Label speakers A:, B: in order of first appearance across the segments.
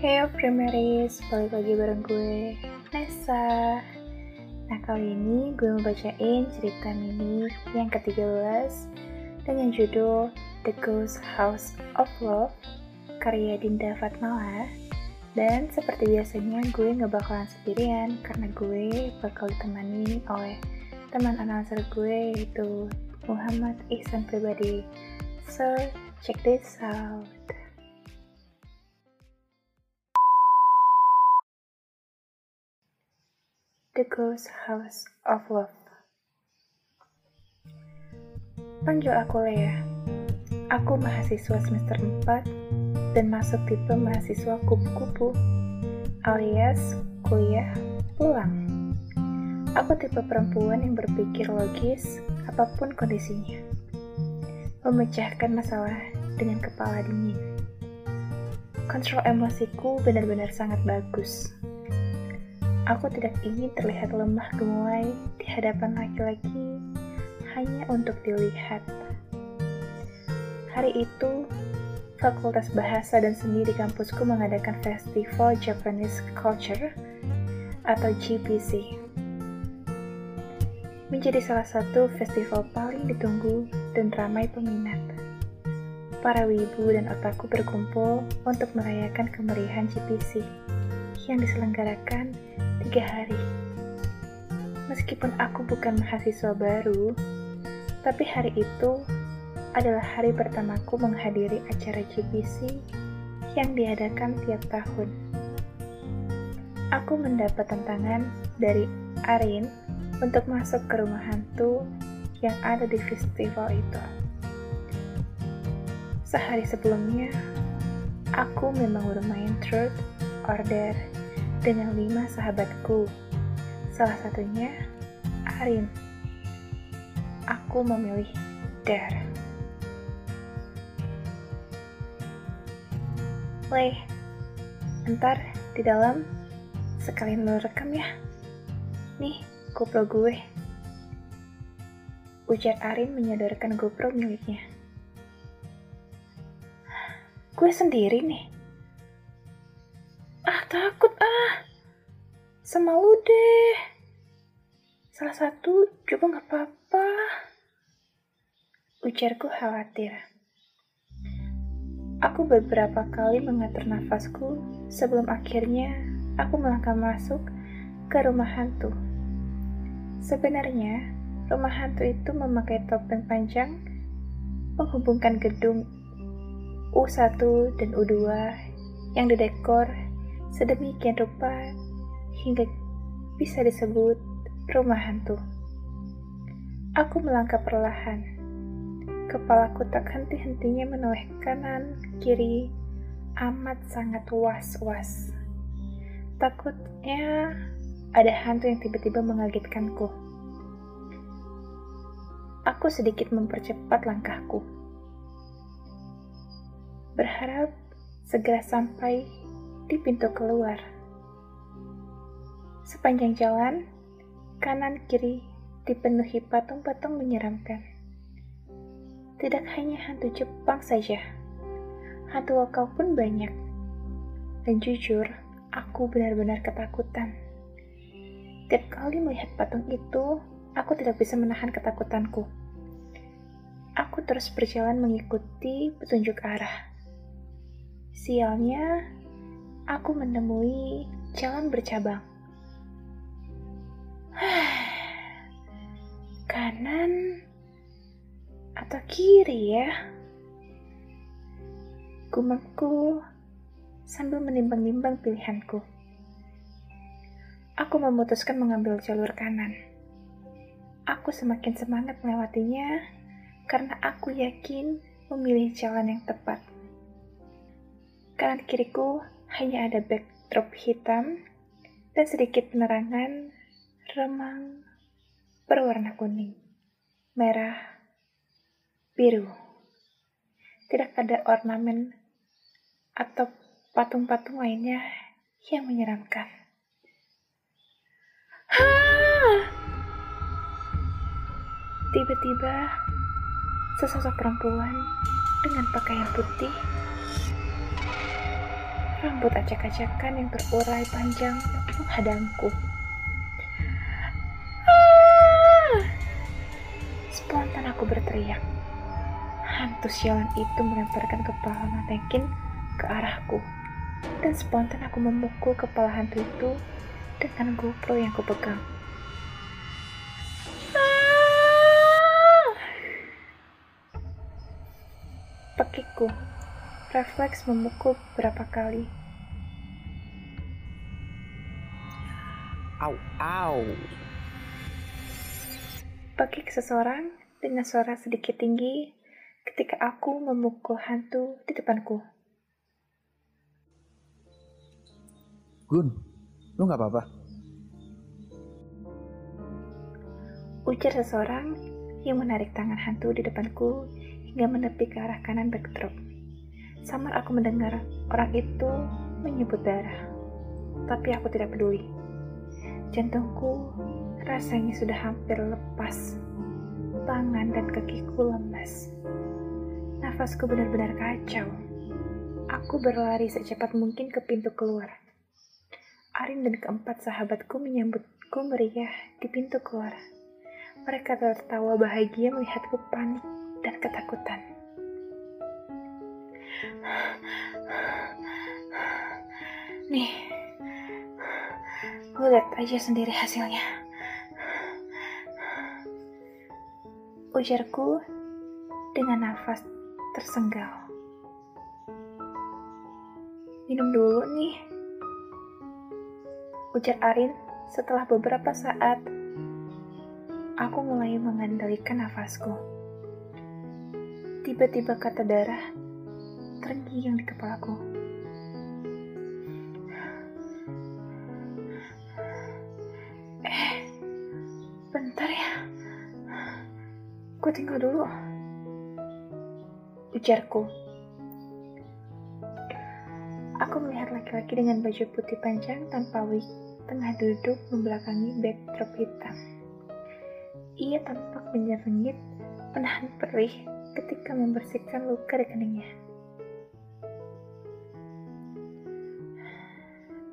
A: Hey Primaries, balik lagi bareng gue, Nessa Nah kali ini gue mau bacain cerita mini yang ke-13 Dengan judul The Ghost House of Love Karya Dinda Fatmala. Dan seperti biasanya gue gak bakalan sendirian Karena gue bakal ditemani oleh teman announcer gue yaitu Muhammad Ihsan Pribadi. So, check this out The Ghost House of Love. Panggil aku Lea. Aku mahasiswa semester 4 dan masuk tipe mahasiswa kupu-kupu alias kuliah pulang. Aku tipe perempuan yang berpikir logis apa pun kondisinya. Memecahkan masalah dengan kepala dingin. Kontrol emosiku benar-benar sangat bagus Aku tidak ingin terlihat lemah gemuai di hadapan laki-laki hanya untuk dilihat. Hari itu, Fakultas Bahasa dan Seni di kampusku mengadakan Festival Japanese Culture atau GPC. Menjadi salah satu festival paling ditunggu dan ramai peminat. Para wibu dan otaku berkumpul untuk merayakan kemeriahan GPC yang diselenggarakan tiga hari. Meskipun aku bukan mahasiswa baru, tapi hari itu adalah hari pertamaku menghadiri acara GPC yang diadakan tiap tahun. Aku mendapat tantangan dari Arin untuk masuk ke rumah hantu yang ada di festival itu. Sehari sebelumnya, aku memang bermain truth order dengan lima sahabatku. Salah satunya Arin. Aku memilih Dar. Leh, ntar di dalam sekalian lo rekam ya. Nih, GoPro gue. Ujar Arin menyodorkan GoPro miliknya. Gue sendiri nih takut ah. Sama lu deh. Salah satu coba gak apa-apa. Ujarku khawatir. Aku beberapa kali mengatur nafasku sebelum akhirnya aku melangkah masuk ke rumah hantu. Sebenarnya, rumah hantu itu memakai topeng panjang menghubungkan gedung U1 dan U2 yang didekor sedemikian rupa hingga bisa disebut rumah hantu. Aku melangkah perlahan. Kepalaku tak henti-hentinya menoleh kanan, kiri, amat sangat was-was. Takutnya ada hantu yang tiba-tiba mengagetkanku. Aku sedikit mempercepat langkahku. Berharap segera sampai di pintu keluar. Sepanjang jalan, kanan kiri dipenuhi patung-patung menyeramkan. Tidak hanya hantu Jepang saja, hantu lokal pun banyak. Dan jujur, aku benar-benar ketakutan. Tiap kali melihat patung itu, aku tidak bisa menahan ketakutanku. Aku terus berjalan mengikuti petunjuk arah. Sialnya, aku menemui jalan bercabang. Kanan atau kiri ya? Gumamku sambil menimbang-nimbang pilihanku. Aku memutuskan mengambil jalur kanan. Aku semakin semangat melewatinya karena aku yakin memilih jalan yang tepat. Kanan kiriku hanya ada backdrop hitam dan sedikit penerangan remang berwarna kuning, merah, biru. Tidak ada ornamen atau patung-patung lainnya yang menyeramkan. Tiba-tiba, sesosok perempuan dengan pakaian putih Rambut acak-acakan yang terurai panjang menghadangku. Berteriak. Hantu sialan itu melemparkan kepala mantekin ke arahku. Dan spontan aku memukul kepala hantu itu dengan GoPro yang kupegang. Pekiku refleks memukul beberapa kali.
B: Au, au.
A: Pekik seseorang dengan suara sedikit tinggi ketika aku memukul hantu di depanku.
B: Gun, lu nggak apa-apa?
A: Ujar seseorang yang menarik tangan hantu di depanku hingga menepi ke arah kanan backdrop. Samar aku mendengar orang itu menyebut darah. Tapi aku tidak peduli. Jantungku rasanya sudah hampir lepas. Tangan dan kakiku lemas. Nafasku benar-benar kacau. Aku berlari secepat mungkin ke pintu keluar. Arin dan keempat sahabatku menyambutku meriah di pintu keluar. Mereka tertawa bahagia melihatku panik dan ketakutan. Nih, lu lihat aja sendiri hasilnya. Ujarku dengan nafas tersenggal. Minum dulu nih. Ujar Arin setelah beberapa saat aku mulai mengendalikan nafasku. Tiba-tiba kata darah terngiang di kepalaku. Gue tinggal dulu. Ujarku. Aku melihat laki-laki dengan baju putih panjang tanpa wig tengah duduk membelakangi backdrop hitam. Ia tampak menyengit menahan perih ketika membersihkan luka di keningnya.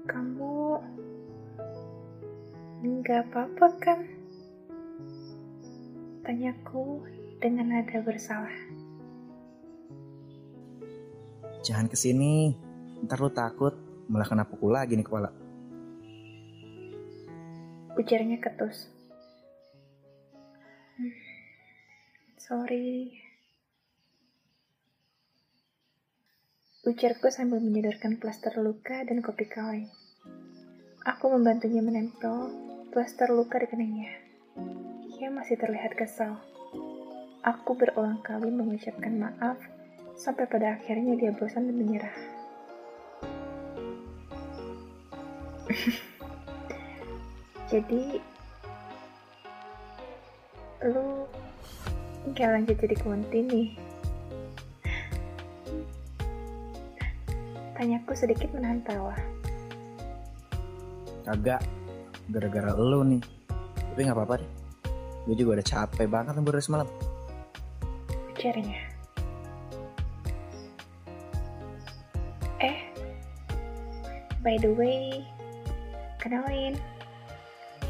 A: Kamu nggak apa-apa kan? Tanyaku dengan nada bersalah.
B: Jangan ke sini, ntar lu takut malah kena pukul lagi nih kepala.
A: Ujarnya ketus. Hmm, Sorry. Ujarku sambil menyodorkan plaster luka dan kopi kaleng. Aku membantunya menempel plaster luka di keningnya. Ia masih terlihat kesal. Aku berulang kali mengucapkan maaf sampai pada akhirnya dia bosan dan menyerah. Jadi, lu nggak lanjut jadi kunti nih? Tanyaku sedikit menahan tawa.
B: Kagak, gara-gara lu nih. Tapi nggak apa-apa deh. Gue juga udah capek banget lembur dari semalam.
A: Ujarnya. Eh, by the way, kenalin,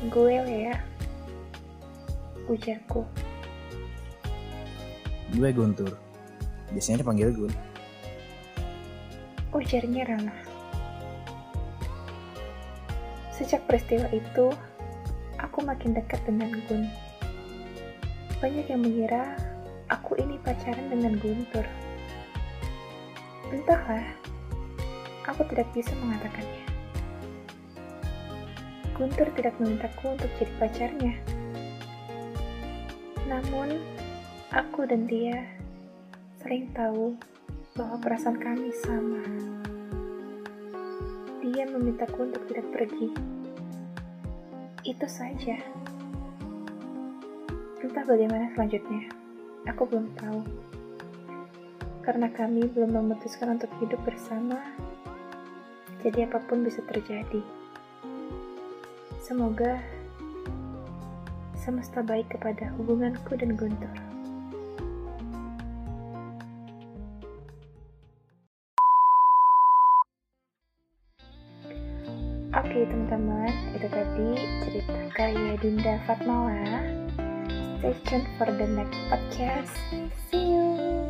A: gue Lea. Ujarku.
B: Gue Guntur. Biasanya dipanggil Gun.
A: Ujarnya Rama. Sejak peristiwa itu, aku makin dekat dengan Gun. Banyak yang mengira aku ini pacaran dengan Guntur. Entahlah, aku tidak bisa mengatakannya. Guntur tidak memintaku untuk jadi pacarnya. Namun, aku dan dia saling tahu bahwa perasaan kami sama. Dia memintaku untuk tidak pergi. Itu saja. Entah bagaimana selanjutnya, aku belum tahu. Karena kami belum memutuskan untuk hidup bersama, jadi apa pun bisa terjadi. Semoga semesta baik kepada hubunganku dan Guntur. Oke teman-teman, itu tadi cerita karya Dinda Fatmala. Stay tuned for the next podcast. See you.